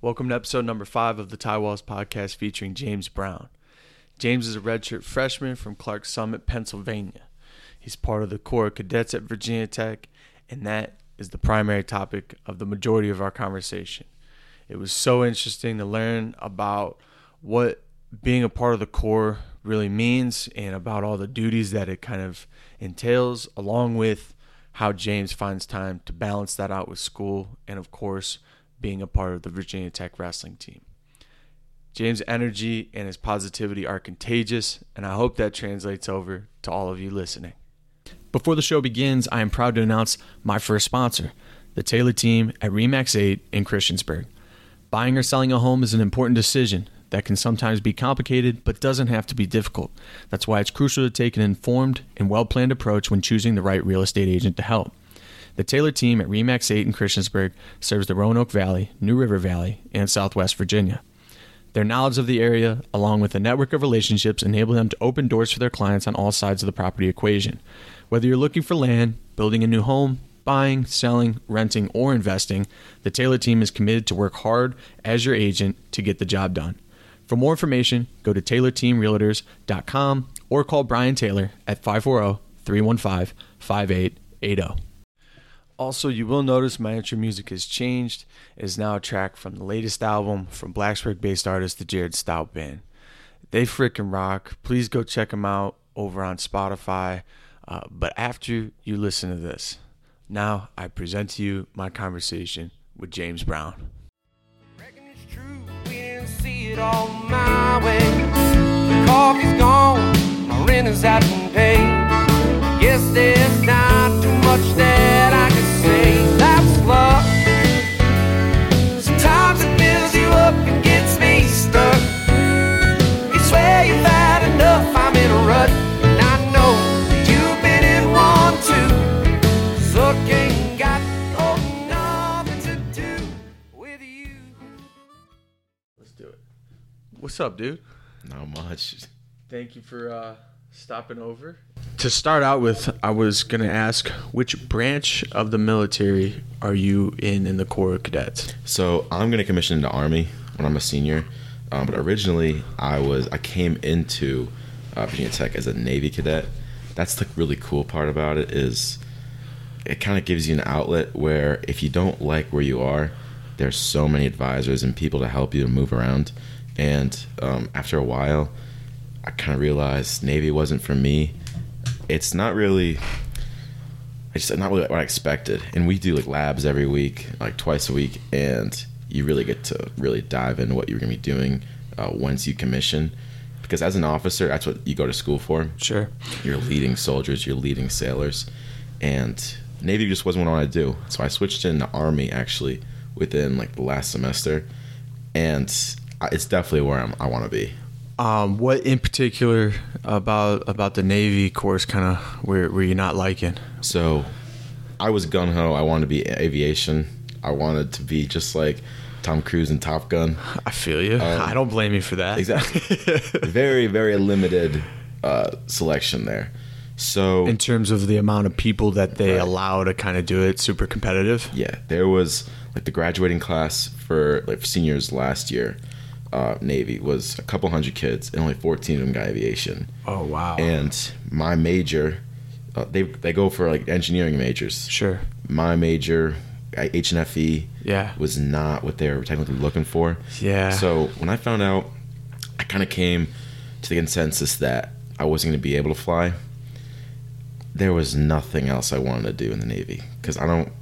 Welcome to episode number five of the Tie Walls podcast featuring James Brown. James is a redshirt freshman from Clarks Summit, Pennsylvania. He's part of the Corps of Cadets at Virginia Tech, and that is the primary topic of the majority of our conversation. It was so interesting to learn about what being a part of the Corps really means and about all the duties that it kind of entails, along with how James finds time to balance that out with school and, of course, being a part of the Virginia Tech wrestling team. James' energy and his positivity are contagious, and I hope that translates over to all of you listening. Before the show begins, I am proud to announce my first sponsor, the Taylor team at REMAX 8 in Christiansburg. Buying or selling a home is an important decision that can sometimes be complicated but doesn't have to be difficult. That's why it's crucial to take an informed and well planned approach when choosing the right real estate agent to help. The Taylor team at REMAX 8 in Christiansburg serves the Roanoke Valley, New River Valley, and Southwest Virginia. Their knowledge of the area, along with a network of relationships, enable them to open doors for their clients on all sides of the property equation. Whether you're looking for land, building a new home, buying, selling, renting, or investing, the Taylor team is committed to work hard as your agent to get the job done. For more information, go to taylorteamrealtors.com or call Bryan Taylor at 540 315 5880. Also, you will notice my intro music has changed. It is now a track from the latest album from Blacksburg based artist the Jared Stout Band. They freaking rock. Please go check them out over on Spotify. Uh, but after you listen to this, now I present to you my conversation with James Brown. There's not too much that I can say. That's luck. Sometimes it builds you up and gets me stuck. You swear you've had enough, I'm in a rut. And I know you've been in one too. Suck ain't got nothing to do with you. Let's do it. What's up, dude? Not much. Thank you for uh, stopping over. To start out with, I was going to ask which branch of the military are you in in the Corps of Cadets? So I'm gonna commission into Army when I'm a senior, um, but originally I was I came into uh, Virginia Tech as a Navy cadet. That's the really cool part about it is it kind of gives you an outlet where if you don't like where you are, there's so many advisors and people to help you to move around. And um, after a while, I kind of realized Navy wasn't for me. It's not really it's just not really what I expected. And we do like labs every week, like twice a week, and you really get to really dive into what you're going to be doing uh, once you commission. Because as an officer, that's what you go to school for. Sure. You're leading soldiers, you're leading sailors, and Navy just wasn't what I wanted to do. So I switched into Army actually within like the last semester, and it's definitely where I'm, I want to be. Um, what in particular about about the Navy course kind of were, were you not liking? So I was gun ho. I wanted to be aviation. I wanted to be just like Tom Cruise in Top Gun. I feel you. Um, I don't blame you for that. Exactly. very, very limited uh, selection there. So in terms of the amount of people that they Right. allow to kind of do it, super competitive. yeah, there was like the graduating class for like seniors last year. Uh, Navy was a couple hundred kids, and only 14 of them got aviation. Oh wow. And my major, uh, they they go for like engineering majors. sure. My major, HNFE, Yeah. was not what they were technically looking for. Yeah. So when I found out, I kind of came to the consensus that I wasn't going to be able to fly. There was nothing else I wanted to do in the Navy because I don't,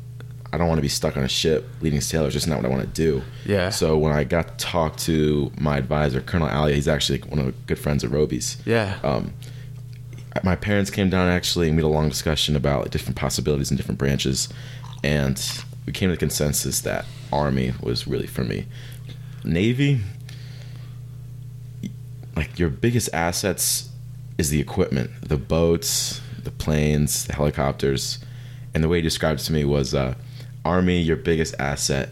I don't want to be stuck on a ship leading sailors. Just not what I want to do. Yeah. So when I got to talk to my advisor, Colonel Ali, he's actually one of the good friends of Robie's. Yeah. Um, my parents came down actually and we had a long discussion about like, different possibilities and different branches, and we came to the consensus that Army was really for me. Navy, like your biggest assets is the equipment, the boats, the planes, the helicopters, and the way he described it to me was, uh, Army, your biggest asset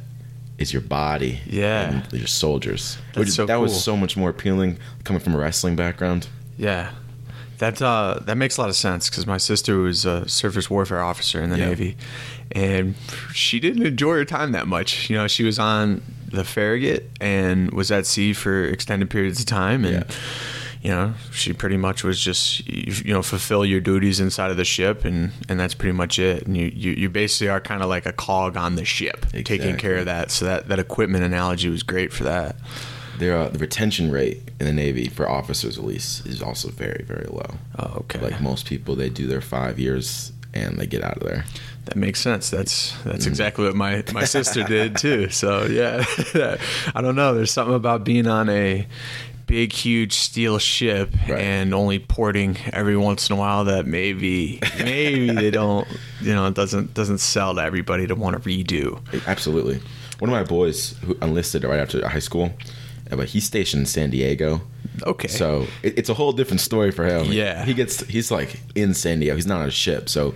is your body, Yeah. your soldiers. Which- so that cool. was so much more appealing coming from a wrestling background. Yeah, that uh, that makes a lot of sense because my sister was a surface warfare officer in the Yeah. Navy, and she didn't enjoy her time that much. You know, she was on the Farragut and was at sea for extended periods of time and. Yeah. You know, she pretty much was just you you know fulfill your duties inside of the ship, and and that's pretty much it. And you you, you basically are kind of like a cog on the ship, taking care of that. So that that equipment analogy was great for that. Uh, the retention rate in the Navy for officers at least is also very very low. Oh, okay. Like most people, they do their five years and they get out of there. That makes sense. That's Mm. that's exactly what my my sister did too. So yeah, I don't know. There's something about being on a big, huge steel ship Right. and only porting every once in a while that maybe maybe they don't you know it doesn't doesn't sell to everybody to want to redo. Absolutely. One of my boys who enlisted right after high school, uh, but he's stationed in San Diego. Okay. So it, it's a whole different story for him. Yeah. He gets he's like in San Diego. He's not on a ship, so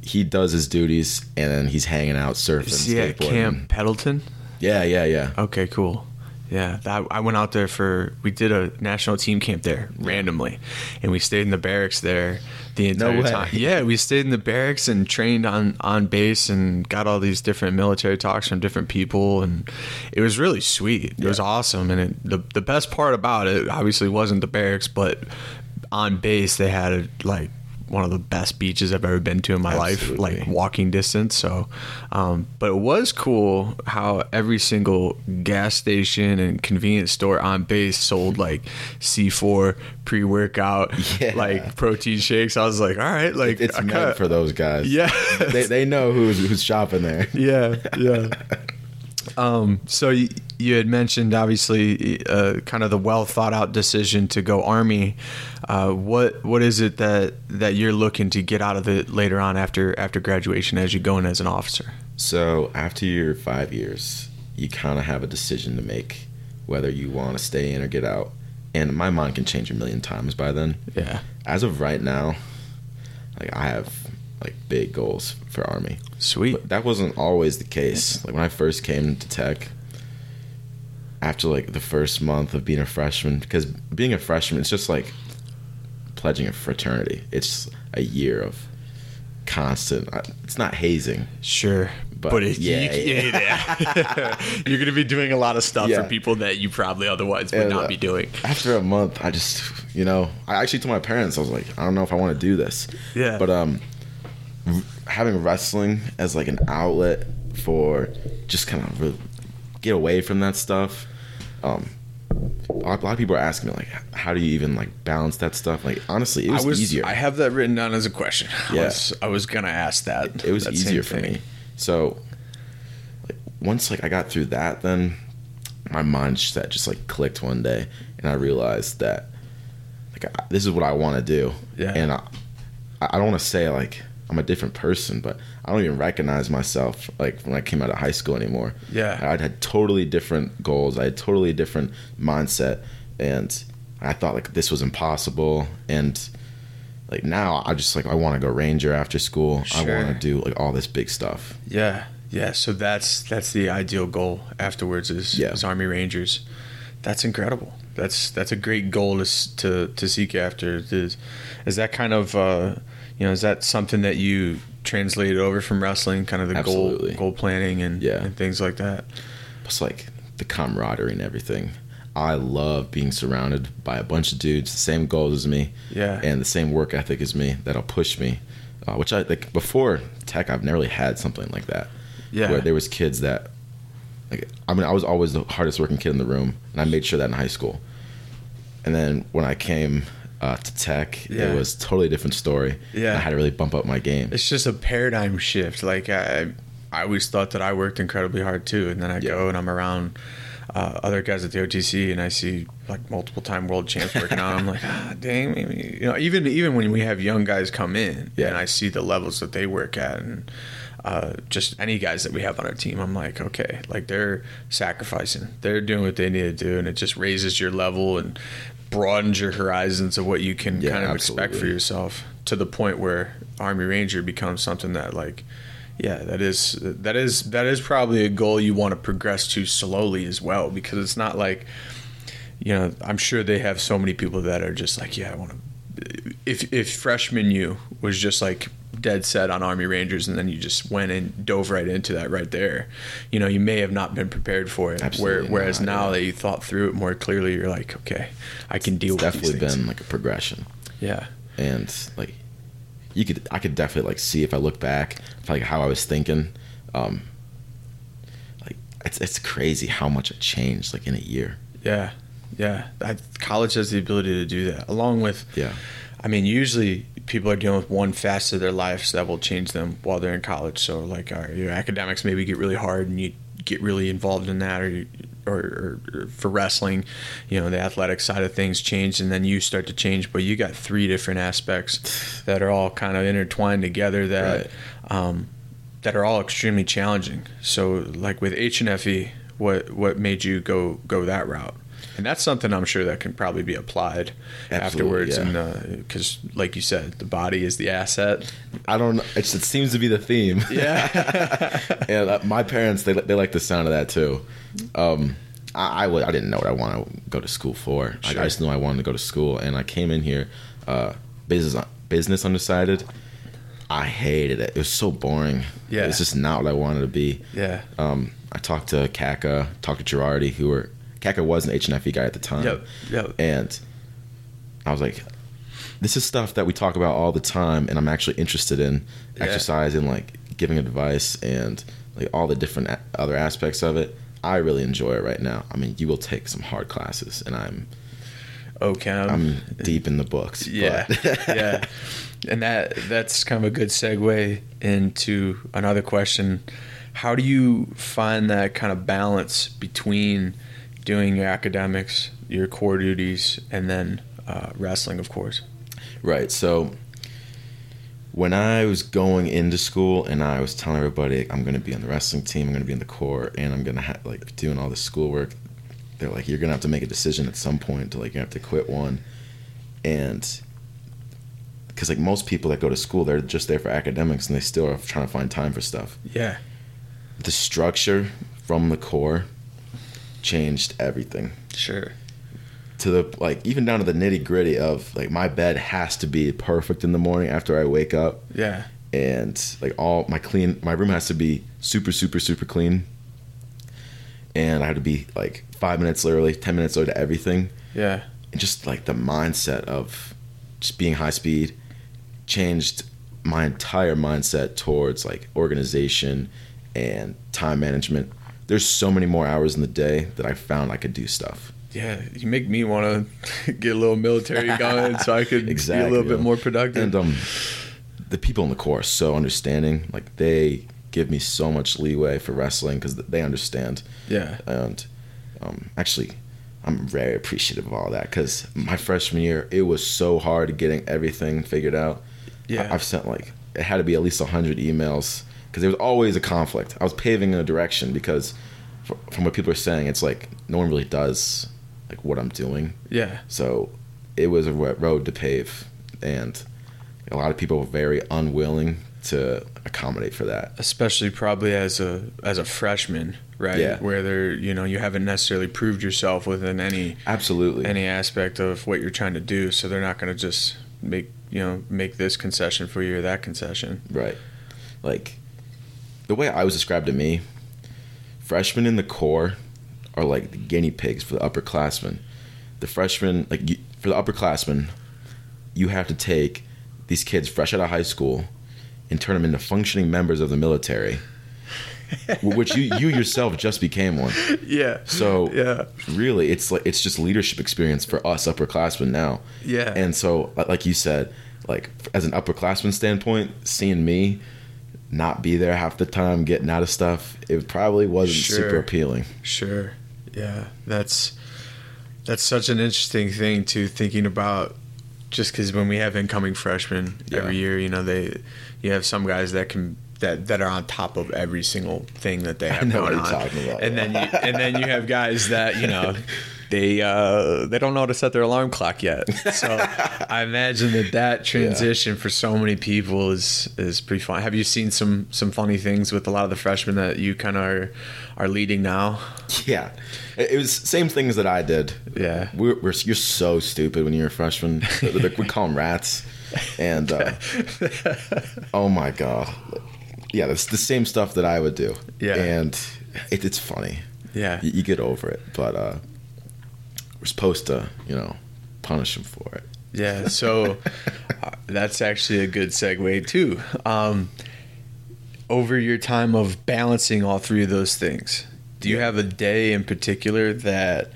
he does his duties and he's hanging out surfing. Is he at skateboarding. Camp Pendleton? Yeah, yeah, yeah. Okay, cool. Yeah, that, I went out there for we did a national team camp there randomly, and we stayed in the barracks there the entire way. time. Yeah, we stayed in the barracks and trained on on base and got all these different military talks from different people, and it was really sweet. It was awesome, and it, the the best part about it obviously wasn't the barracks, but on base they had a, like one of the best beaches I've ever been to in my life, like walking distance. So, um, but it was cool how every single gas station and convenience store on base sold like C4 pre workout, Yeah. like protein shakes. I was like, all right, like It's meant for those guys. Yeah. they, they know who's who's shopping there. yeah, yeah. Um, so you, you had mentioned obviously uh, kind of the well thought out decision to go army. Uh, what what is it that that you're looking to get out of it later on after after graduation as you go in as an officer? So after your five years, you kind of have a decision to make whether you want to stay in or get out. And my mind can change a million times by then. Yeah, As of right now, like I have like big goals for Army. sweet. But that wasn't always the case. Like when I first came to Tech, after like the first month of being a freshman, because being a freshman, it's just like pledging a fraternity. It's a year of constant. uh, It's not hazing. Sure, but, But, it, yeah, you- yeah. you're going to be doing a lot of stuff Yeah. for people that you probably otherwise would And, not uh, be doing. After a month, I just, you know, I actually told my parents, I was like, I don't know if I want to do this. Yeah. But um, having wrestling as like an outlet for just kind of get away from that stuff. Um, a lot, of people are asking me like, how do you even like balance that stuff? Like honestly, it was, I was easier. I have that written down as a question. I Yeah. was I was gonna ask that. it was that easier for me. So, like once like I got through that, then my mindset just like clicked one day, and I realized that like I, this is what I want to do. Yeah. And I, I don't want to say like I'm a different person, but I don't even recognize myself like when I came out of high school anymore. Yeah. I had totally different goals. I had totally different mindset, and I thought like this was impossible. And like now, I just like I want to go ranger after school. I want to do like all this big stuff. Yeah, yeah. So that's that's the ideal goal afterwards is, Yeah. is Army Rangers. That's incredible. That's that's a great goal to to, to seek after. Is, is that kind of uh, you know is that something that you translated over from wrestling, kind of the Absolutely. goal goal planning and Yeah. and things like that? Plus like the camaraderie and everything. I love being surrounded by a bunch of dudes, the same goals as me, Yeah. and the same work ethic as me that'll push me. Uh, which I like before tech, I've never really had something like that. Yeah. where there was kids that like I mean I was always the hardest working kid in the room and I made sure that in high school. And then when I came uh, to tech, Yeah. it was totally different story. Yeah. I had to really bump up my game. It's just a paradigm shift. Like I, I always thought that I worked incredibly hard too, and then I Yeah. go and I'm around uh, other guys at the OTC, and I see like multiple time world champs working out. I'm like, ah, dang, maybe you know, even even when we have young guys come in, Yeah. and I see the levels that they work at, and uh, just any guys that we have on our team, I'm like, okay, like they're sacrificing, they're doing what they need to do, and it just raises your level and broadens your horizons of what you can Yeah, kind of expect for yourself to the point where Army Ranger becomes something that like yeah that is that is that is probably a goal you want to progress to slowly as well because it's not like you know I'm sure they have so many people that are just like yeah I want to if if freshman you was just like dead set on Army Rangers and then you just went and dove right into that right there, you know, you may have not been prepared for it. Absolutely Where, whereas not, now yeah. that you thought through it more clearly, you're like, okay, I can deal It's with definitely been like a progression. Yeah. and like you could i could definitely like see if i look back like how i was thinking um like it's it's crazy how much it changed like in a year Yeah, yeah. I, college has the ability to do that, along with. yeah I mean, usually people are dealing with one facet of their lives that will change them while they're in college. So, like, right, your academics maybe get really hard, and you get really involved in that, or, you, or, or, or for wrestling, you know, the athletic side of things change, and then you start to change. But you got three different aspects that are all kind of intertwined together that. Um, that are all extremely challenging. So, like with HNFE, what what made you go go that route? And that's something I'm sure that can probably be applied Absolutely, afterwards. yeah. And because, like you said, the body is the asset. i don't it seems to be the theme Yeah, and uh, my parents they, they like the sound of that too um I, I, wa- I didn't know what I want to go to school for. I, Sure. I just knew I wanted to go to school, and I came in here, uh, business business undecided. I hated it. It was so boring. Yeah. it's just not what I wanted to be. yeah, Um, I talked to Kaka, talked to Girardi, who were Kaka was an HNFE guy at the time. Yep, yep. And I was like, this is stuff that we talk about all the time, and I'm actually interested in Yeah. exercise and like giving advice and like all the different a- other aspects of it. I really enjoy it right now. I mean, you will take some hard classes, and I'm okay. I'm deep in the books. Um, Yeah, yeah, and that that's kind of a good segue into another question. How do you find that kind of balance between doing your academics, your Corps duties, and then uh, wrestling, of course? Right. So when I was going into school and I was telling everybody I'm going to be on the wrestling team, I'm going to be in the Corps, and I'm going to ha- like doing all the schoolwork, they're like, you're going to have to make a decision at some point to like you have to quit one, and because like most people that go to school, they're just there for academics and they still are trying to find time for stuff. Yeah, The structure from the Corps changed everything. Sure. to the like even down to the nitty gritty of like my bed has to be perfect in the morning after I wake up. Yeah, and like all my clean my room has to be super super super clean. And I had to be like five minutes early ten minutes early to everything. Yeah, and just like the mindset of just being high speed changed my entire mindset towards like organization and time management there's so many more hours in the day that I found I could do stuff yeah. You make me want to get a little military going so I could be a little bit more productive. And um, the people in the Corps are so understanding. Like they give me so much leeway for wrestling because they understand. yeah, And um, actually, I'm very appreciative of all that because my freshman year it was so hard getting everything figured out. yeah, I, I've sent like it had to be at least hundred emails because there was always a conflict. I was paving in a direction because fr- from what people are saying, it's like no one really does like what I'm doing. yeah. So it was a road to pave, and a lot of people were very unwilling to accommodate for that. especially probably as a as a freshman, right? Yeah. Where they're you know, you haven't necessarily proved yourself within any Absolutely. any aspect of what you're trying to do, so they're not going to just make you know make this concession for you or that concession. right. Like the way I was described to me, freshmen in the Corps are like the guinea pigs for the upperclassmen. The freshmen, like you, for the upperclassmen, you have to take these kids fresh out of high school and turn them into functioning members of the military, which you you yourself just became one. Yeah. So Yeah. really, it's like it's just leadership experience for us upperclassmen now. Yeah. And so, like you said, like as an upperclassman standpoint, seeing me not be there half the time, getting out of stuff, it probably wasn't Sure. super appealing. Sure. Yeah. That's that's such an interesting thing to thinking about just because when we have incoming freshmen every year, you know, they you have some guys that can that that are on top of every single thing that they have know going what you're on. talking about, and yeah. then you and then you have guys that, you know, they uh they don't know how to set their alarm clock yet. So I imagine that that transition for so many people is is pretty fun. Have you seen some some funny things with a lot of the freshmen that you kind of are are leading now? Yeah, it, it was same things that I did. Yeah. we're, we're you're so stupid when you're a freshman. We call them rats. and uh, oh my god, yeah, that's the same stuff that I would do. Yeah. and it, it's funny. Yeah. You, you get over it, but uh, we're supposed to, you know, punish him for it. Yeah, so uh, that's actually a good segue too. Um, over your time of balancing all three of those things, do you have a day in particular that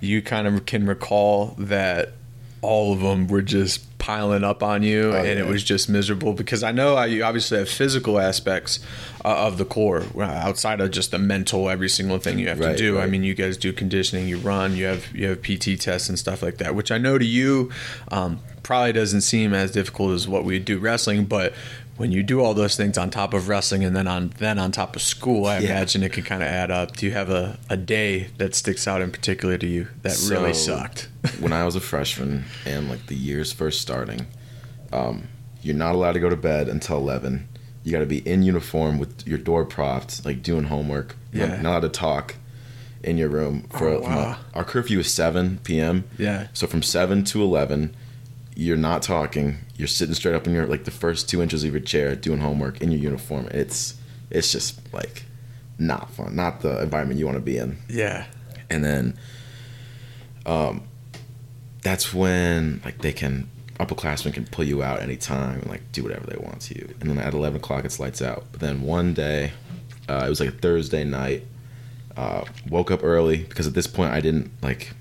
you kind of can recall that all of them were just piling up on you Oh, and it was just miserable? Because I know I, you obviously have physical aspects uh, of the Corps uh, outside of just the mental every single thing you have Right, to do. I mean, you guys do conditioning, you run, you have you have PT tests and stuff like that, which I know to you um, probably doesn't seem as difficult as what we do wrestling, but when you do all those things on top of wrestling and then on then on top of school, I Yeah. imagine it can kind of add up. Do you have a, a day that sticks out in particular to you that really sucked? when I was a freshman and like the years first starting, um, you're not allowed to go to bed until eleven. You got to be in uniform with your door propped, like doing homework. Yeah. not allowed to talk in your room for Oh, uh, our curfew is seven p.m. Yeah. So from seven to eleven, you're not talking. You're sitting straight up in your like the first two inches of your chair doing homework in your uniform. It's it's just like not fun, not the environment you want to be in Yeah. and then um that's when like they can upperclassmen can pull you out anytime and like do whatever they want to you. And then at 11 o'clock it's lights out. But then one day uh, it was like a thursday night uh, woke up early because at this point i didn't like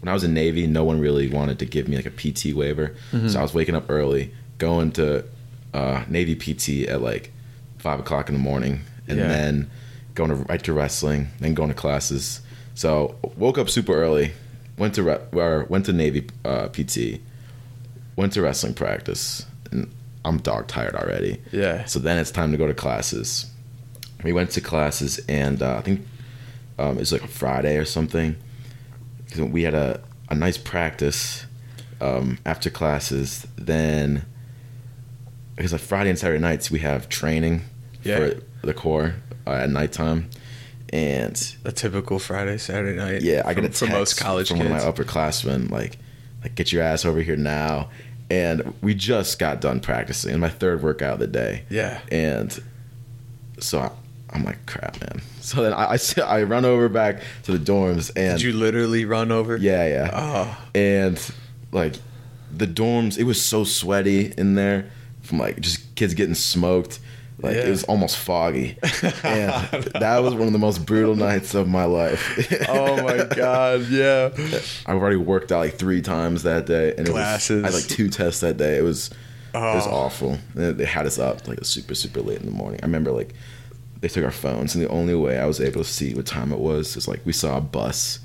when i was in navy no one really wanted to give me like a pt waiver. So i was waking up early going to uh, navy pt at like 5 o'clock in the morning and Yeah. then going to right to wrestling then going to classes. So woke up super early went to re- or went to navy uh, pt went to wrestling practice and i'm dog tired already Yeah. so then it's time to go to classes. We went to classes, and uh, I think um, it was like a Friday or something. We had a, a nice practice um, after classes. Then, because like Friday and Saturday nights, we have training Yeah. for the Corps uh, at nighttime. And A typical Friday, Saturday night. yeah, I from, get a text most college from kids. one of my upperclassmen, like, like get your ass over here now. And we just got done practicing, my third workout of the day. yeah. And so I, I'm like, crap, man. So then I I run over back to the dorms and Did you literally run over? yeah, yeah. Oh. And like the dorms, it was so sweaty in there from like just kids getting smoked. Like Yeah. it was almost foggy. and that was one of the most brutal nights of my life. Oh my god, yeah. I've already worked out like three times that day, and it Classes. was I had like two tests that day. It was it was Oh. awful. They they had us up like super super late in the morning. I remember like they took our phones, and the only way I was able to see what time it was is like we saw a bus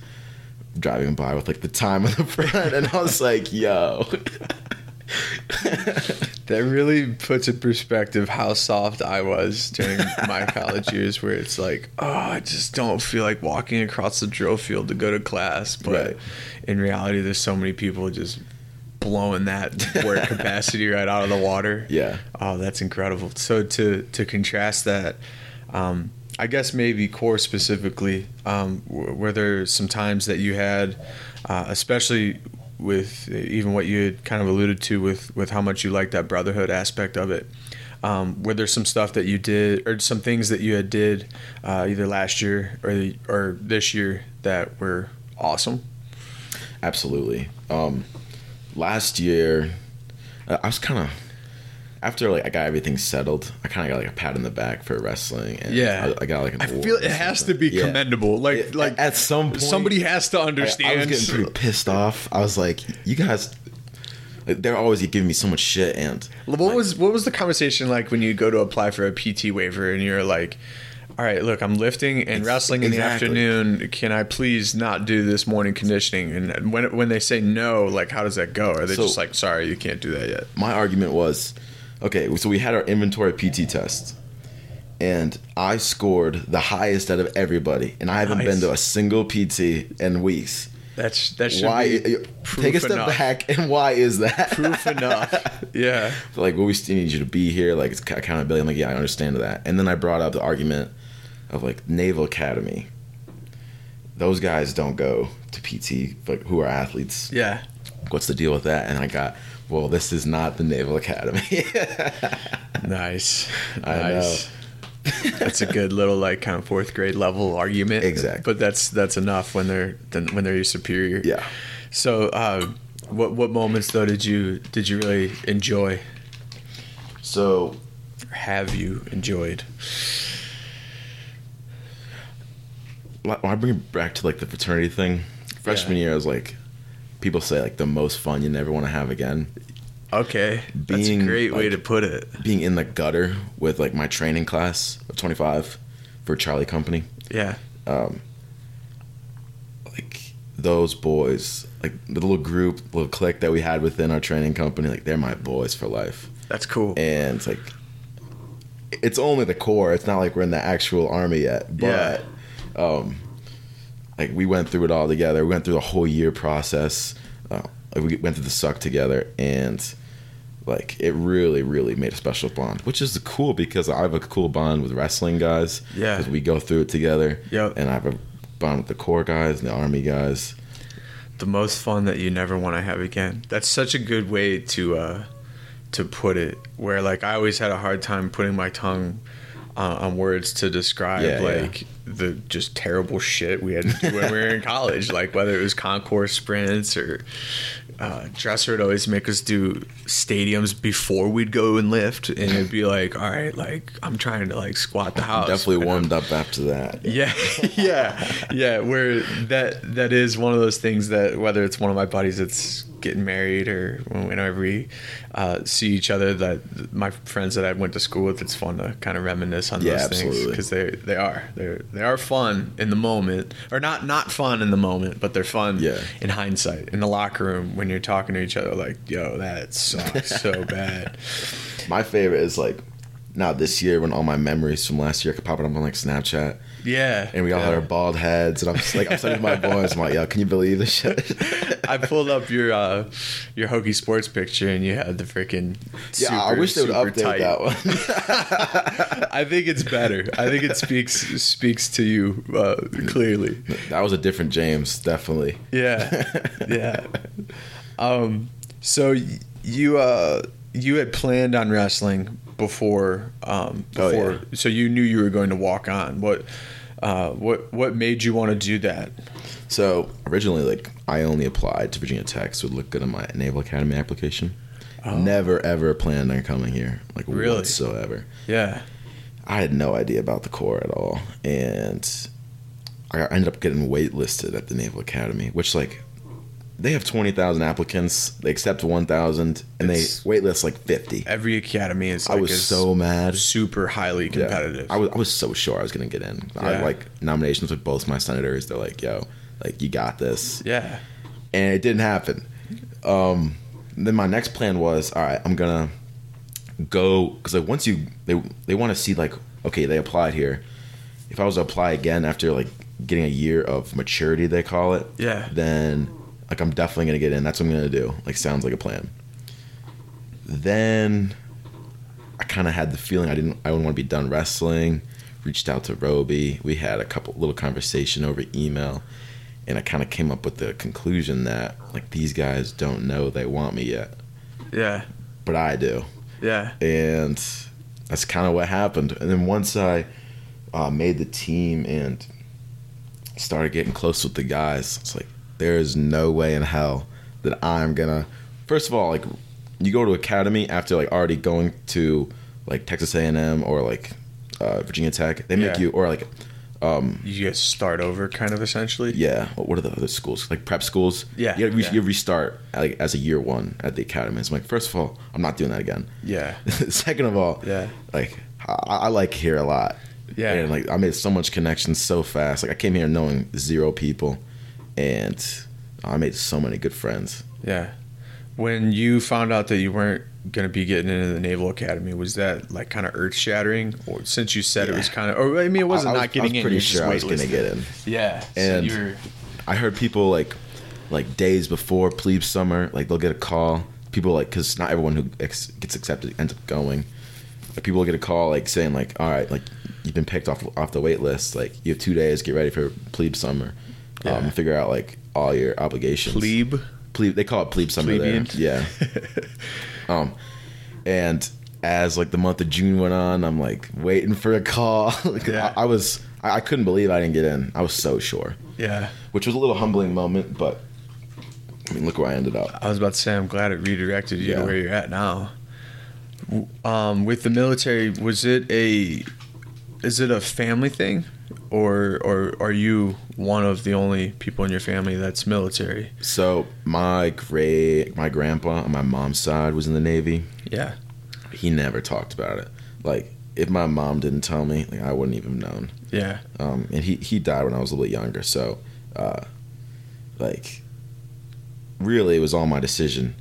driving by with like the time on the front, and I was like, "Yo." That really puts in perspective how soft I was during my college years, where it's like, oh, I just don't feel like walking across the drill field to go to class. But Right. in reality, there's so many people just blowing that work capacity right out of the water. Yeah. Oh, that's incredible. So to to contrast that, um, I guess maybe Corps specifically, um, w- were there some times that you had, uh, especially with even what you had kind of alluded to with with how much you like that brotherhood aspect of it. Um, were there some stuff that you did, or some things that you had did, uh, either last year or or this year that were awesome? Absolutely. Um, last year, I was kind of after like I got everything settled. I kind of got like a pat in the back for wrestling, and Yeah. I, I got like an I feel it has to be Yeah. commendable. Like Yeah, like at some point, somebody has to understand. I was getting pretty pissed off. I was like, you guys, like, they're always giving me so much shit, and What was what was the conversation like when you go to apply for a PT waiver and you're like, all right, look, I'm lifting and wrestling in exactly. the afternoon. Can I please not do this morning conditioning? And when when they say no, like how does that go? Are they So- just like, sorry, you can't do that yet? my argument was, okay, so we had our inventory PT test, and I scored the highest out of everybody, and I haven't Nice. been to a single PT in weeks. That's that should Why? Take a step enough. back, and why is that? Proof enough. Yeah. like, well, we still need you to be here. Like, it's accountability. I'm like, yeah, I understand that. And then I brought up the argument of like Naval Academy. Those guys don't go to PT, but who are athletes. Yeah. what's the deal with that? And I got, well, this is not the Naval Academy. Nice. I nice. that's a good little like kind of fourth grade level argument. Exactly. But that's that's enough when they're when they're your superior. yeah. So, uh, what what moments though did you did you really enjoy? So have you enjoyed? I bring it back to like the fraternity thing, freshman Yeah. year, I was like, people say like the most fun you never want to have again. Okay, that's a Being, great way to put it. Being in the gutter with like my training class of 25 for Charlie Company. Yeah, like those boys, like the little group, little clique that we had within our training company, like they're my boys for life. that's cool. And it's like, it's only the Corps. It's not like we're in the actual army yet. But, um, like we went through it all together. We went through the whole year process. Uh, like we went through the suck together, and like it really, really made a special bond, which is cool because I have a cool bond with wrestling guys. Yeah. because we go through it together. Yep. and I have a bond with the Corps guys and the army guys. the most fun that you never want to have again. That's such a good way to uh, to put it. Where like I always had a hard time putting my tongue uh, on words to describe Yeah, yeah. like the just terrible shit we had to do when we were in college. Like whether it was concourse sprints or uh, Dresser would always make us do stadiums before we'd go and lift, and it'd be like, all right, like I'm trying to like squat the house. Definitely And I'm- warmed up after that. yeah, yeah, yeah. Where that that is one of those things that whether it's one of my buddies that's getting married or whenever we uh, see each other, that my friends that I went to school with, it's fun to kind of reminisce on Yeah, those things because they they are. They they are fun in the moment, or not not fun in the moment, but they're fun Yeah. in hindsight. In the locker room when you're talking to each other like, yo, that sucks so bad. My favorite is like now this year when all my memories from last year could pop up. On like Snapchat, Yeah, and we all had our bald heads, and I'm just like I'm sending my boys. I'm like, yo, can you believe this shit? I pulled up your uh, your Hokie Sports picture and you had the freaking yeah, I wish they would update tight. that one. I think it's better. I think it speaks speaks to you uh, clearly. that was a different James, definitely. Yeah, yeah. Um, so y- you uh, you had planned on wrestling before um, Oh, before, yeah. so you knew you were going to walk on. What uh, what what made you want to do that? So originally, like I only applied to Virginia Tech, so it looked good on my Naval Academy application. Never ever planned on coming here, like Oh. Really? whatsoever. Yeah, I had no idea about the Corps at all, and I ended up getting waitlisted at the Naval Academy, which like they have twenty thousand applicants, they accept one thousand, and It's- they waitlist like fifty. every academy is. I was so mad. super highly Yeah. competitive. I was I was so sure I was gonna get in. I Yeah. had like nominations with both my senators. They're like, "Yo, like you got this," yeah, and it didn't happen. Um, then my next plan was, all right, I'm gonna go because like once you they they want to see like okay they applied here. If I was to apply again after like getting a year of maturity, they call it, Yeah. then like I'm definitely gonna get in. That's what I'm gonna do. Like sounds like a plan. Then I kind of had the feeling I didn't I didn't want to be done wrestling. Reached out to Robie. We had a couple little conversation over email, and I kind of came up with the conclusion that like these guys don't know they want me yet, yeah, but I do, yeah. and that's kind of what happened. And then once I uh, made the team and started getting close with the guys, it's like there is no way in hell that I'm gonna. First of all, like you go to academy after like already going to like Texas A&M or like uh, Virginia Tech, they make Yeah. you or like um, You guys start over, kind of essentially. yeah, what are the other schools like prep schools? Yeah, you, re- yeah. you restart like as a year one at the academy. So I'm like, first of all, I'm not doing that again. yeah, Second of all, Yeah. like I, I like here a lot. Yeah. and like I made so much connections so fast. Like I came here knowing zero people, and I made so many good friends. yeah. When you found out that you weren't going to be getting into the Naval Academy, was that like kind of earth shattering? Or since you said it was kind of, or I mean, it wasn't I, I was, not getting I was in. pretty just sure I was gonna get in. Yeah, And- so you're, I heard people like like days before plebe summer, like they'll get a call. People like because not everyone who ex- gets accepted ends up going. Like, people will get a call like saying like, all right, like you've been picked off off the wait list. Like you have two days, get ready for plebe summer. Yeah. Um, figure out like all your obligations. plebe. plebe. They call it plebe summer there. Yeah. um, and as like the month of June went on, I'm like waiting for a call. like, Yeah. I, I was, I, I couldn't believe I didn't get in. I was so sure, Yeah. which was a little humbling moment. But I mean, look where I ended up. I was about to say I'm glad it redirected you Yeah. to where you're at now. Um, with the military, was it a is it a family thing, or or are you one of the only people in your family that's military? So my great, my grandpa on my mom's side was in the Navy. Yeah. He never talked about it. Like if my mom didn't tell me, like I wouldn't even known. Yeah. um, and he he died when I was a little bit younger. So, uh, like, really, it was all my decision.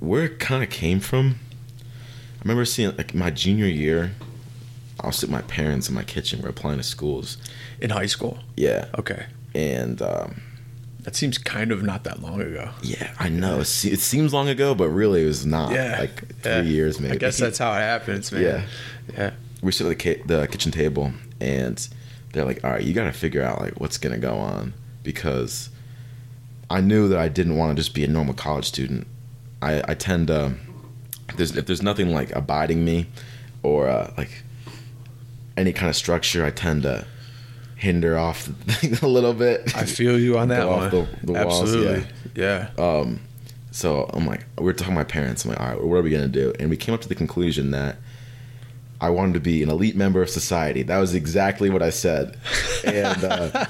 Where it kind of came from, I remember seeing like my junior year. I was with my parents in my kitchen. We're applying to schools. In high school. Yeah, Okay. and um, That seems kind of not that long ago. yeah, I know it, seems long ago, but really it was not. Yeah. like three Yeah. years maybe. I guess that's how it happens, man. Yeah. Yeah. we sit at the, the kitchen table and they're like all right you got to figure out like what's gonna go on because i knew that i didn't want to just be a normal college student i, I tend to there's, if there's nothing like abiding me or uh, like any kind of structure i tend to hinder off the thing a little bit I feel you on that one. the- the walls, Absolutely. Yeah. um, so I'm like, we are talking to my parents. I'm like, all right, what are we gonna do? And we came up to the conclusion that I wanted to be an elite member of society. That was exactly what I said. And uh,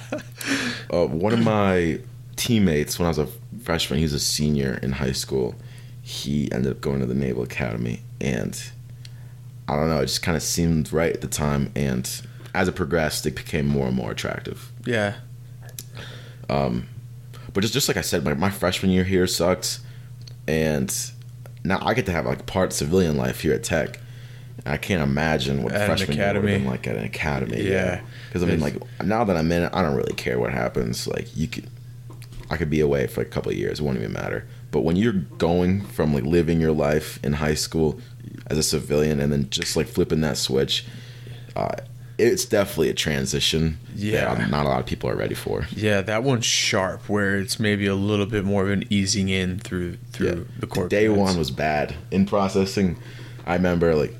uh, one of my teammates, when I was a freshman, he was a senior in high school. He ended up going to the Naval Academy, and I don't know, it just kind of seemed right at the time. And as it progressed, it became more and more attractive. Yeah. Um, But just just like I said, my, my freshman year here sucked, and now I get to have like part civilian life here at Tech. And I can't imagine what At an freshman year would have been like at an academy. Yeah. because I mean, like now that I'm in it, I don't really care what happens. Like you could, I could be away for like a couple of years; it won't even matter. But when you're going from like living your life in high school as a civilian and then just like flipping that switch, uh, it's definitely a transition. Yeah. that not a lot of people are ready for. Yeah, that one's sharp where it's maybe a little bit more of an easing in through through the Corps. Day one was bad in processing. I remember like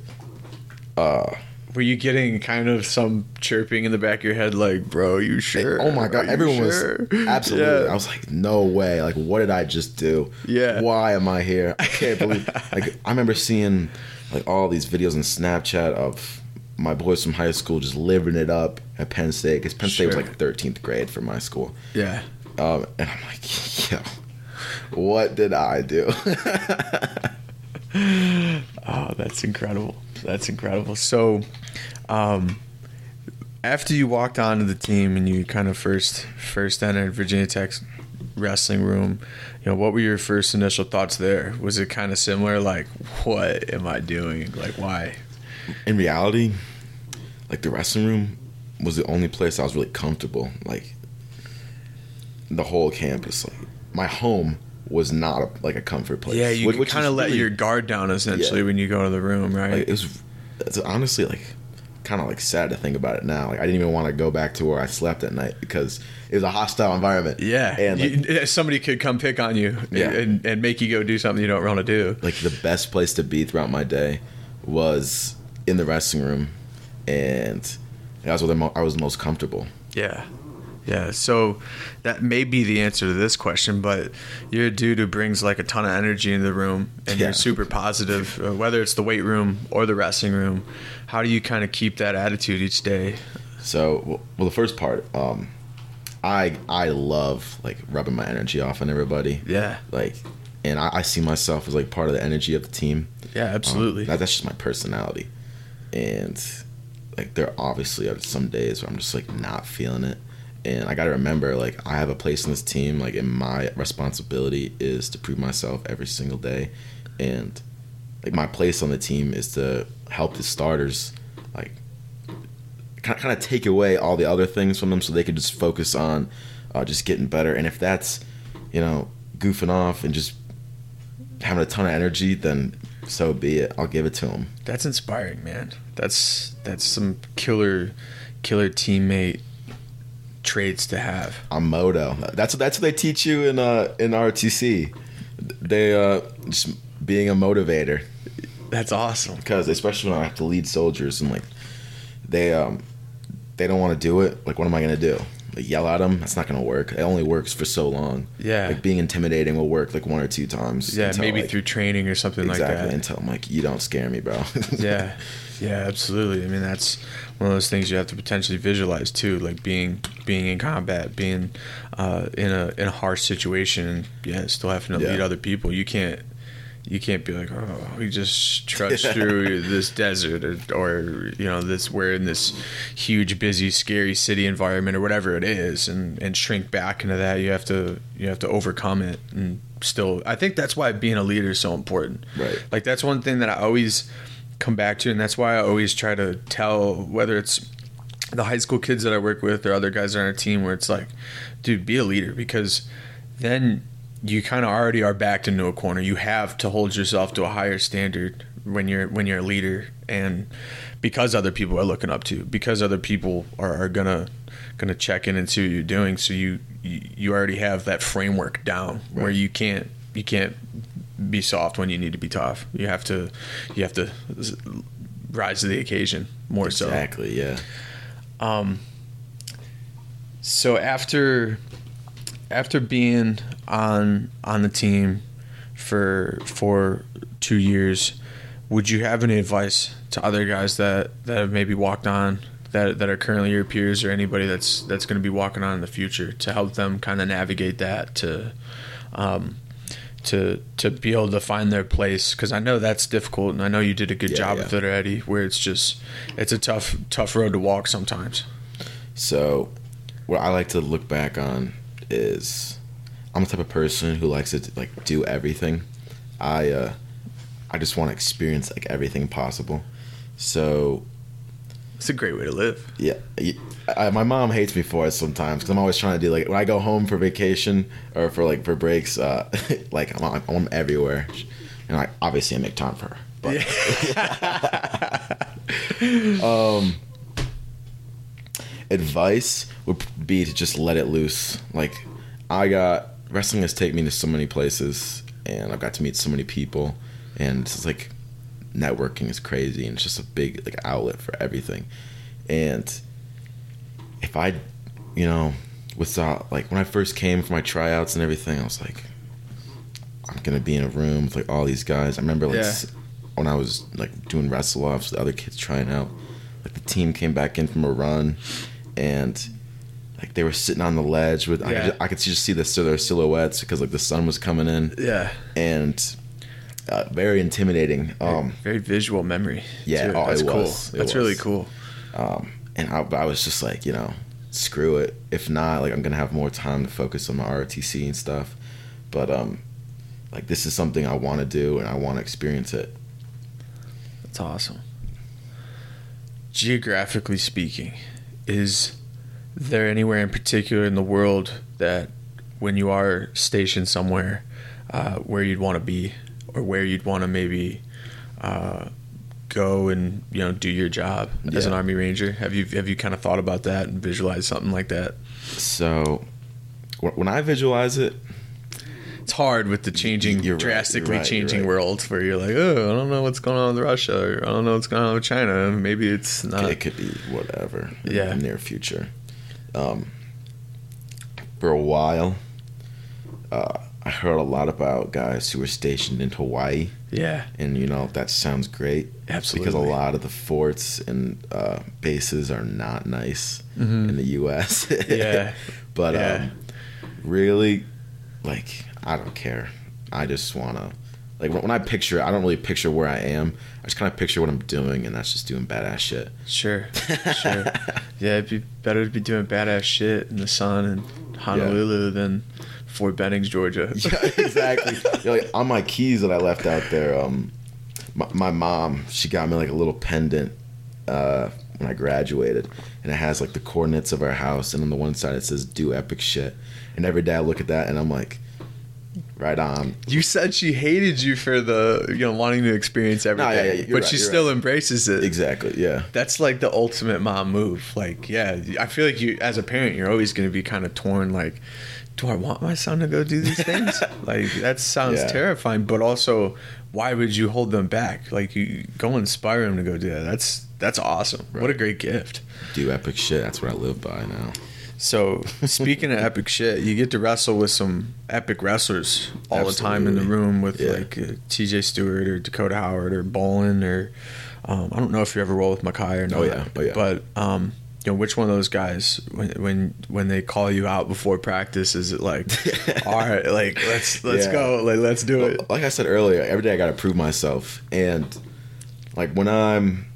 uh Were you getting kind of some chirping in the back of your head, like, "Bro, you sure?" oh my god, everyone sure?" was absolutely. Yeah. I was like, no way. Like, what did I just do? Yeah. Why am I here? I can't believe. like, I remember seeing like all these videos on Snapchat of my boys from high school just living it up at Penn State because Penn State was like 13th grade for my school. yeah. Um, and I'm like, yo, what did I do? Oh, that's incredible. That's incredible. So, um, after you walked onto the team and you kind of first first entered Virginia Tech's wrestling room, you know, what were your first initial thoughts there? Was it kind of similar, like, what am I doing? Like, why? in reality, like the wrestling room was the only place I was really comfortable. Like the whole campus, like my home was not a, like a comfort place. Yeah, you kind of let really- your guard down essentially Yeah. when you go to the room, right? Like, it was it's honestly like kind of like sad to think about it now. Like I didn't even want to go back to where I slept at night because it was a hostile environment. yeah, and like, You- somebody could come pick on you Yeah. and, and make you go do something you don't want to do. like the best place to be throughout my day was in the wrestling room, and that's where I was the most comfortable. Yeah. Yeah. So that may be the answer to this question, but you're a dude who brings like a ton of energy in the room and Yeah. you're super positive, uh, whether it's the weight room or the wrestling room. How do you kind of keep that attitude each day? So, well, the first part, um, I I love like rubbing my energy off on everybody. Yeah. Like, and I, I see myself as like part of the energy of the team. Yeah, Um, absolutely. that, that's just my personality, and like there obviously are some days where I'm just like not feeling it, and I got to remember like I have a place in this team. Like, and my responsibility is to prove myself every single day, and like my place on the team is to help the starters like kind kind of take away all the other things from them so they can just focus on uh, just getting better. And if that's you know goofing off and just having a ton of energy, then so be it. I'll give it to them. That's inspiring, man. That's that's some killer killer teammate traits to have. I'm Moto. That's that's what they teach you in uh in RTC. they uh just being a motivator That's awesome. because especially when I have to lead soldiers and like they um they don't want to do it. Like, what am I gonna do? Like, yell at them? That's not gonna work. It only works for so long. Yeah. Like being intimidating will work like one or two times. Yeah, until, maybe like, through training or something exactly like that. until I'm like, you don't scare me, bro. yeah yeah absolutely i mean that's one of those things you have to potentially visualize too like being being in combat being uh, in a in a harsh situation yeah still having to Yeah. lead other people you can't you can't be like oh we just trudge through this desert or, or you know this we're in this huge busy scary city environment or whatever it is and and shrink back into that you have to you have to overcome it and still i think that's why being a leader is so important Right. like that's one thing that I always come back to, and that's why I always try to tell whether it's the high school kids that I work with or other guys on our team, where it's like, dude, be a leader because then you kind of already are backed into a corner. You have to hold yourself to a higher standard when you're when you're a leader, and because other people are looking up to, you, because other people are, are gonna gonna check in and see what you're doing. So you you, you already have that framework down where you can't you can't be soft when you need to be tough. You have to you have to rise to the occasion more so. exactly. Yeah. Um, so after after being on on the team for for two years, would you have any advice to other guys that that have maybe walked on that that are currently your peers or anybody that's that's going to be walking on in the future to help them kind of navigate that to um, to to be able to find their place because I know that's difficult and I know you did a good Yeah, job yeah. with it already where it's just it's a tough tough road to walk sometimes. So, what I like to look back on is I'm the type of person who likes to like do everything. I uh, I just want to experience like everything possible. So It's a great way to live. yeah, I, my mom hates me for it sometimes because I'm always trying to do like when I go home for vacation or for like for breaks, uh, like I'm, I'm everywhere, and like obviously I make time for her. But um, advice would be to just let it loose. Like I got wrestling has taken me to so many places, and I've got to meet so many people, and it's like networking is crazy, and it's just a big like outlet for everything. And if I, you know, without uh, like when I first came for my tryouts and everything, I was like, I'm gonna be in a room with like all these guys. I remember like Yeah. when I was like doing wrestle offs, the other kids trying out. Like the team came back in from a run, and like they were sitting on the ledge with I, could, ju- I could just see the, so their silhouettes because like the sun was coming in, Yeah. and uh, very intimidating. Um, Very visual memory. Yeah, oh, that's it cool. was. That's really cool. um, and I, I was just like, you know, screw it. If not, like I'm gonna have more time to focus on my ROTC and stuff. But um, like this is something I want to do and I want to experience it. That's awesome. Geographically speaking, is there anywhere in particular in the world that when you are stationed somewhere uh, where you'd want to be or where you'd want to maybe uh, go and you know do your job as an army ranger? Have you have you kind of thought about that and visualized something like that? So when I visualize it, it's hard with the changing, You're drastically right, changing right. world where you're like, oh, I don't know what's going on with Russia, or I don't know what's going on with China. Maybe it's not. it could be whatever. in Yeah. the near future. Um, for a while, uh, I heard a lot about guys who were stationed in Hawaii. Yeah, and you know that sounds great absolutely. because a lot of the forts and uh, bases are not nice Mhm. in the U.S. Yeah. but Yeah. um, really, like I don't care. I just wanna like when, I picture, I don't really picture where I am. I just kind of picture what I'm doing, and that's just doing badass shit. Sure, sure. yeah, it'd be better to be doing badass shit in the sun in Honolulu than Fort Bennings, Georgia. yeah, exactly. Know, like, on my keys that I left out there, um, my, my mom she got me like a little pendant uh, when I graduated, and it has like the coordinates of our house, and on the one side it says "Do epic shit." And every day I look at that, and I'm like, right on. You said she hated you for the you know wanting to experience everything, yeah, yeah, but right, she still embraces it. Exactly. Yeah. That's like the ultimate mom move. Like, yeah, I feel like you, as a parent, you're always going to be kind of torn. Like, do I want my son to go do these things? like, that sounds Yeah. terrifying. But also, why would you hold them back? Like, you go inspire them to go do that. That's that's awesome. What a great gift. Do epic shit. That's what I live by now. So, speaking of epic shit, you get to wrestle with some epic wrestlers all the time in the room with Yeah. like uh, T.J. Stewart or Dakota Howard or Bolen or um, I don't know if you ever roll with Mekhi or not. Oh, yeah. Oh, yeah. But um, you know, which one of those guys when when when they call you out before practice is it like, all right, like let's let's Yeah. go, like let's do Well, it. like I said earlier, every day I gotta prove myself, and like when I'm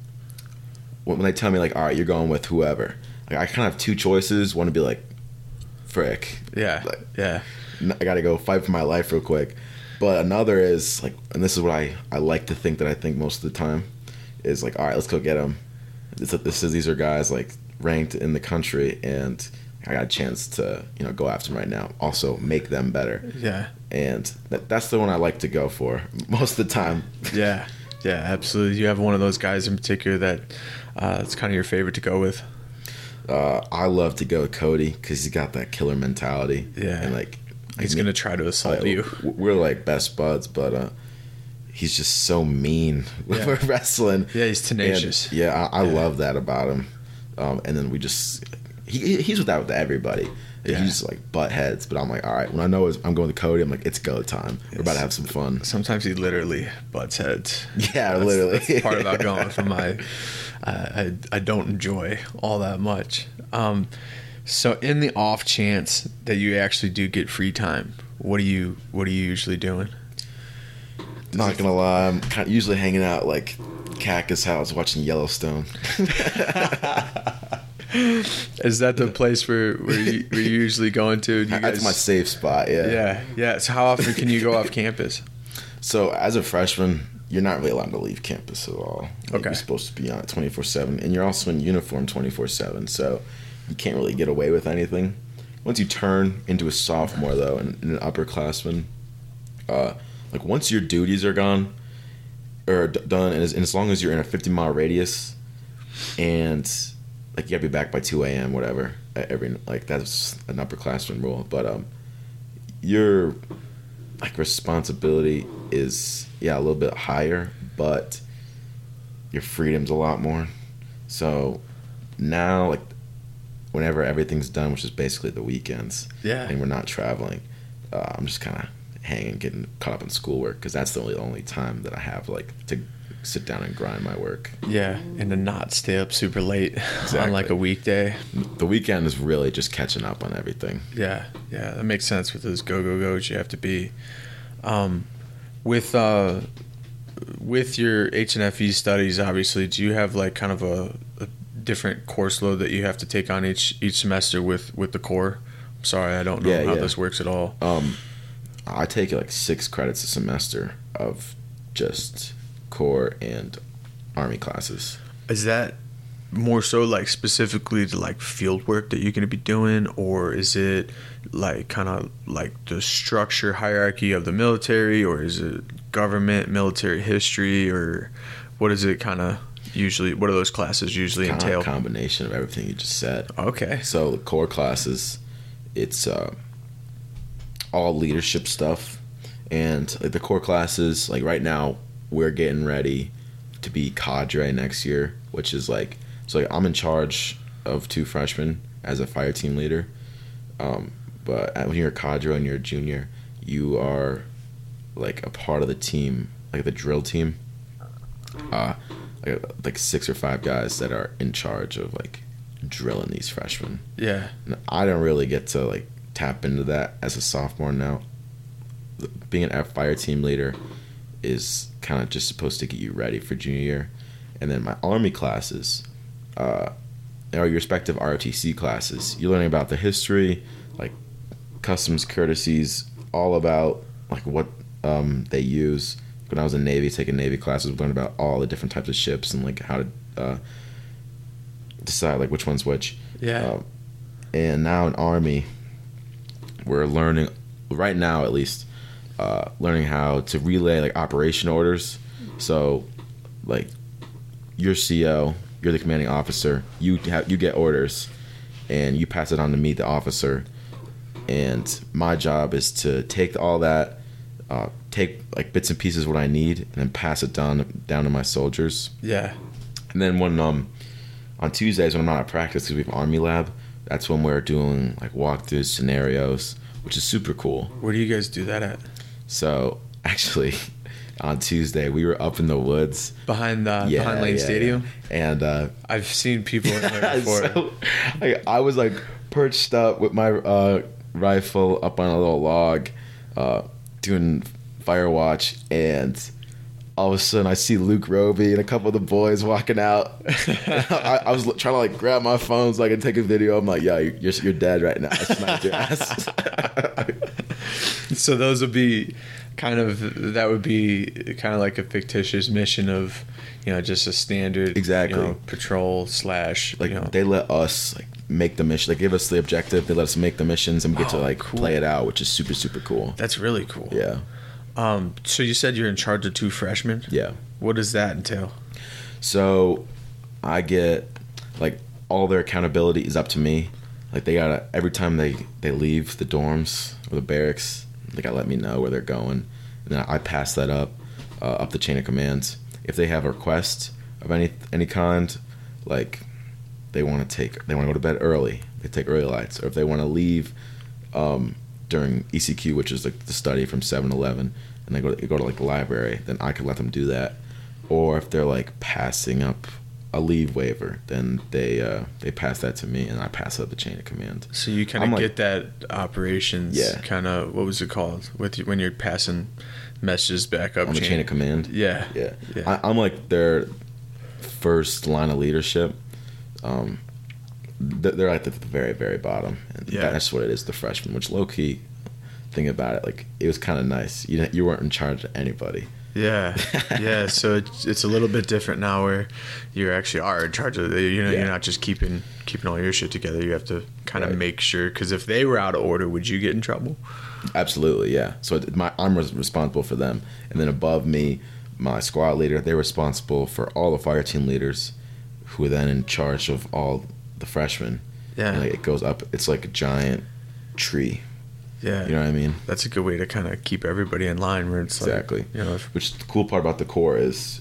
when when they tell me like, all right, you're going with whoever, like I kind of have two choices. One to be like, frick, Yeah, like, yeah, I gotta go fight for my life real quick. But another is like, and this is what I I like to think that I think most of the time is like, all right, let's go get them. This, this is these are guys like ranked in the country, and I got a chance to you know go after them right now. Also make them better yeah, and that, that's the one I like to go for most of the time. yeah, yeah. Absolutely. You have one of those guys in particular that uh, it's kind of your favorite to go with. Uh, I love to go with Cody because he's got that killer mentality. Yeah. and like He's I gonna try to assault like, you. We're like best buds, but uh, he's just so mean when Yeah. we're wrestling. Yeah, he's And, tenacious. yeah, I, I Yeah. love that about him. Um, and then we just he, he's with that with everybody. Yeah. He's just like butt heads, but I'm like, all right. When I know it's, I'm going to Cody, I'm like, it's go time. We're about to have some fun. Sometimes he literally butts heads. Yeah, That's- literally. That's part about going from my, I, I I don't enjoy all that much. Um, so in the off chance that you actually do get free time, what are you what are you usually doing? Not gonna lie, I'm kind of usually hanging out like Cactus House watching Yellowstone. Is that the place where where you, where you usually going to? That's my safe spot. Yeah. yeah yeah. So how often can you go off campus? So as a freshman, you're not really allowed to leave campus at all. Like, Okay. You're supposed to be on it 24 seven, and you're also in uniform 24 seven. So you can't really get away with anything. Once you turn into a sophomore, though, and, and an upperclassman, uh, like once your duties are gone or d- done, and as, and as long as you're in a 50 mile radius, and like you gotta be back by 2 a.m. whatever every like that's an upperclassman rule but um your like responsibility is yeah a little bit higher but your freedom's a lot more so now like whenever everything's done which is basically the weekends Yeah. and we're not traveling uh, i'm just kind of hanging getting caught up in schoolwork because that's the only only time that i have like to sit down and grind my work Yeah, and to not stay up super late on like a weekday. the weekend is really just catching up on everything. Yeah, yeah, that makes sense with those go go go's. You have to be, um, with uh, with your HNFE studies. Obviously, do you have like kind of a, a different course load that you have to take on each each semester with with the corps? I'm sorry, I don't know Yeah, how yeah. this works at all. Um, I take like six credits a semester of just corps and army classes. Is that more so like specifically to like field work that you're going to be doing, or is it like kind of like the structure hierarchy of the military, or is it government military history, or what is it kind of usually? What do those classes usually Kind entail? combination of everything you just said. Okay, So the corps classes, it's uh, all leadership stuff, and like the corps classes, like right now, we're getting ready to be cadre next year, which is like so. Like I'm in charge of two freshmen as a fire team leader, um, but when you're a cadre and you're a junior, you are like a part of the team, like the drill team. Uh, like, like six or five guys that are in charge of like drilling these freshmen. yeah, And I don't really get to like tap into that as a sophomore now. Being an F fire team leader is kind of just supposed to get you ready for junior year, and then my army classes, uh, are your respective ROTC classes. You're learning about the history, like customs courtesies, all about like what um, they use. When I was in Navy, taking Navy classes, we learned about all the different types of ships and like how to uh, decide like which one's which. yeah, Um, and now in army we're learning right now at least uh, learning how to relay like operation orders. So, like, your CO, you're the commanding officer. You have you get orders, and you pass it on to me, the officer. And my job is to take all that, uh, take like bits and pieces what I need, and then pass it down down to my soldiers. Yeah. And then when um on Tuesdays when I'm not at practice because we have Army Lab, that's when we're doing like walkthroughs, scenarios, which is super cool. Where do you guys do that at? So actually, on Tuesday we were up in the woods. Behind the Yeah, behind Lane yeah, Stadium. yeah. and uh, I've seen people in there before. so, I, I was like perched up with my uh, rifle up on a little log, uh, doing fire watch, and all of a sudden I see Luke Robie and a couple of the boys walking out. I, I was trying to like grab my phone so I can take a video. I'm like, yeah, you're, you're dead right now. I sniped your ass. So those would be kind of that would be kind of like a fictitious mission of you know just a standard Exactly. you know, patrol slash like you know they let us like make the mission. They give us the objective. They let us make the missions, and we get to Oh, like cool. play it out, which is super super cool. that's really cool. Yeah, Um. So you said you're in charge of two freshmen. yeah. What does that entail? So I get like all their accountability is up to me. Like they gotta every time they they leave the dorms or the barracks, they gotta let me know where they're going, and then I pass that up uh, up the chain of commands. If they have a request of any any kind, like they want to take they want to go to bed early, they take early lights, or if they want to leave um, during ECQ, which is like the study from 7-Eleven, and they go to, go to like the library, then I could let them do that. Or if they're like passing up a leave waiver, then they uh, they pass that to me, and I pass up the chain of command. So you kind of like- get that operations. Yeah. Kind of what was it called with you, when you're passing messages back up On the chain of command, Yeah. yeah, Yeah. I, I'm like their first line of leadership. Um, they're like at the very very bottom, and Yeah. that's what it is. The freshman, which low key, think about it, like it was kind of nice. You you weren't in charge of anybody. Yeah, yeah. So it's, it's a little bit different now, where you actually are in charge of the. You know, Yeah. you're not just keeping keeping all your shit together. You have to kind of make sure. Because if they were out of order, would you get in trouble? Absolutely, yeah. So it- my I'm responsible for them, and then above me, my squad leader. They're responsible for all the fire team leaders, who are then in charge of all the freshmen. Yeah, And like it goes up. It's like a giant tree. Yeah. You know what I mean? That's a good way to kind of keep everybody in line. Where it's Exactly. like, you know, if, Which the cool part about the corps is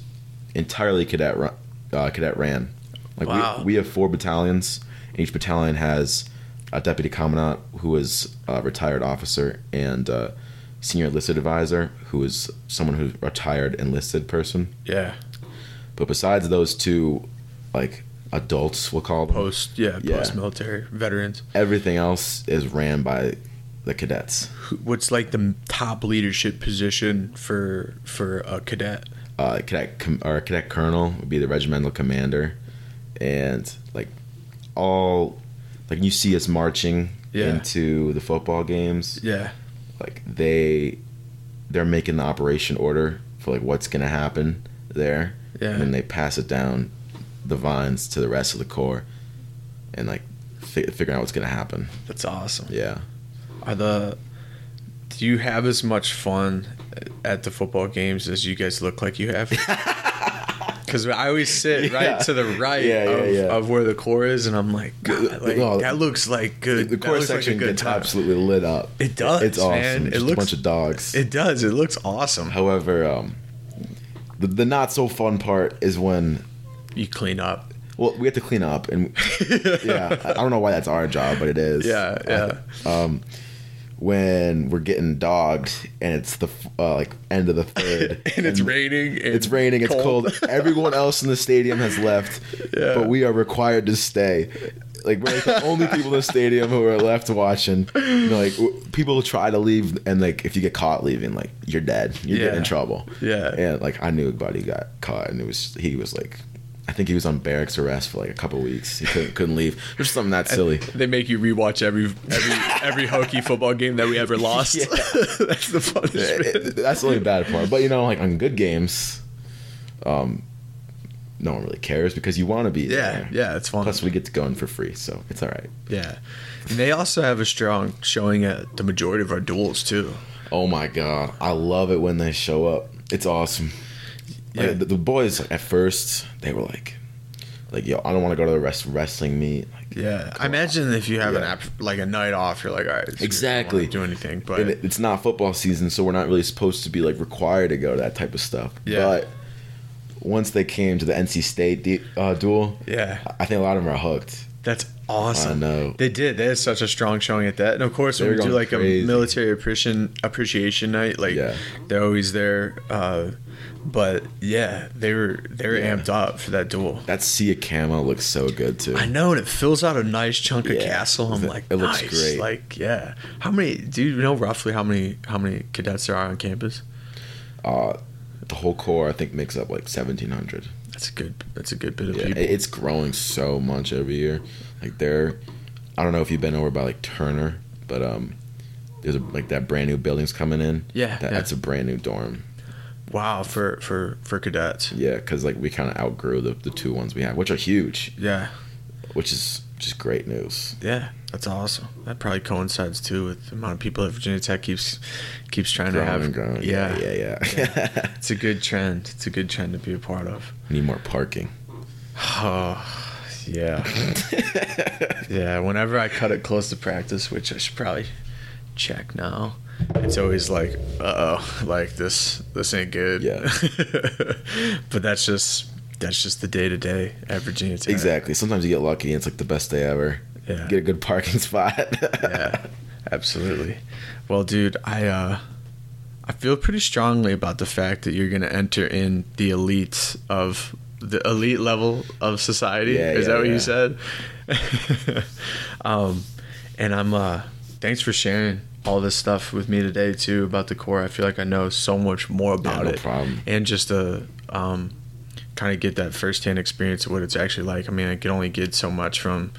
entirely cadet ru- uh, cadet ran. Like Wow. we, we have four battalions. And each battalion has a deputy commandant who is a retired officer and a senior enlisted advisor who is someone who's retired enlisted person. yeah, But besides those two, like adults, we'll call them, post, yeah, Yeah. post military veterans. everything else is ran by the cadets. What's like the top leadership position for for a cadet? uh, cadet com- or cadet colonel would be the regimental commander, and like all like you see us marching Yeah. into the football games, Yeah, like they they're making the operation order for like what's gonna happen there, yeah. and then they pass it down the vines to the rest of the corps, and like fi- figuring out what's gonna happen. That's awesome. Yeah, Are the do you have as much fun at the football games as you guys look like you have? Because I always sit Yeah. right to the right Yeah, of, yeah. of where the corps is, and I'm like, God, like No, that looks like good. the corps like section good gets time. absolutely lit up. It does, It's awesome. man. It Just looks- a bunch of dogs. It does. It looks awesome. However, um, the, the not so fun part is when You clean up. well we have to clean up and yeah I I don't know why that's our job but it is Yeah, yeah. um, when we're getting dogged and it's the uh, like end of the third and it's raining. And it's raining it's cold everyone else in the stadium has left Yeah. but we are required to stay like we're like the only people in the stadium who are left watching you know, like w- people try to leave and like if you get caught leaving like you're dead you're getting in trouble Yeah. and like I knew a buddy got caught, and it was he was like, I think he was on barracks arrest for like a couple weeks. He couldn't couldn't leave. Just something that silly. They make you rewatch every every every Hokie football game that we ever lost. Yeah. That's the punishment. That's the only bad part. But you know, like on good games, um, no one really cares because you want to be Yeah, there. yeah, it's fun. Plus, we get to go in for free, so it's all right. Yeah, and they also have a strong showing at the majority of our duels too. Oh my god, I love it when they show up. It's awesome. Like, Yeah. the, the boys at first they were like, like yo, I don't want to go to the rest wrestling meet. Like, Yeah, I imagine if you have an app like a night off, you're like, all right, screw it, I don't Exactly. do anything. But it, it's not football season, so we're not really supposed to be like required to go to that type of stuff. Yeah. But once they came to the NC State de- uh, duel, yeah, I think a lot of them are hooked. that's awesome. I know. they did. They had such a strong showing at that, and of course, They when we do like crazy. a military appreciation appreciation night, like Yeah. they're always there. Uh, but yeah, they were they were Yeah. amped up for that duel. That sea of camo looks so good too. I know, and it fills out a nice chunk of Cassell. I'm It- like, it looks great. Like, yeah. How many? Do you know roughly how many how many cadets there are on campus? Uh, the whole corps I think makes up like seventeen hundred. That's a good. That's a good bit of Yeah, people. it's growing so much every year. Like they're, I don't know if you've been over by like Turner, but um, there's a, like that brand new building's coming in. Yeah, that, yeah. that's a brand new dorm. wow, for for for cadets. Yeah, because like we kind of outgrew the the two ones we have, which are huge, Yeah, which is just great news. yeah. That's awesome. That probably coincides too with the amount of people at Virginia Tech keeps keeps trying to have. and growing. Yeah, yeah, yeah. It's a good trend. It's a good trend to be a part of. Need more parking. Oh, yeah. yeah, whenever I cut it close to practice, which I should probably check now, it's always like, uh oh, like this this ain't good. Yeah. but that's just that's just the day to day at Virginia Tech. Exactly. Sometimes you get lucky and it's like the best day ever. Yeah. Get a good parking spot. yeah, absolutely. Well, dude, I uh, I feel pretty strongly about the fact that you're gonna enter in the elites of the elite level of society. Yeah, Is yeah, that what yeah. you said? um, and I'm uh, thanks for sharing all this stuff with me today too about the corps. I feel like I know so much more about no it, problem. and just to um, kind of get that firsthand experience of what it's actually like. I mean, I can only get so much from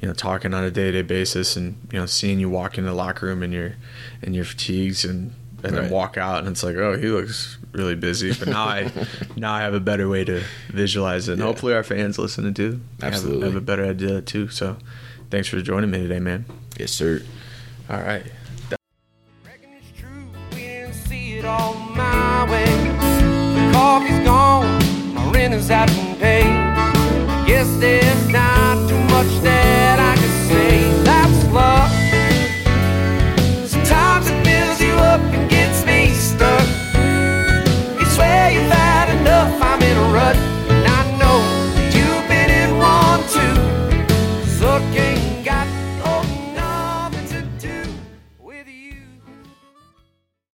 you know talking on a day to day basis, and you know seeing you walk in the locker room in your in your fatigues and and right. then walk out and it's like oh he looks really busy but now i now i have a better way to visualize it. And yeah. hopefully our fans listen to too. Absolutely have, have a better idea too. So thanks for joining me today man. Yes sir. All right. There's not too much that I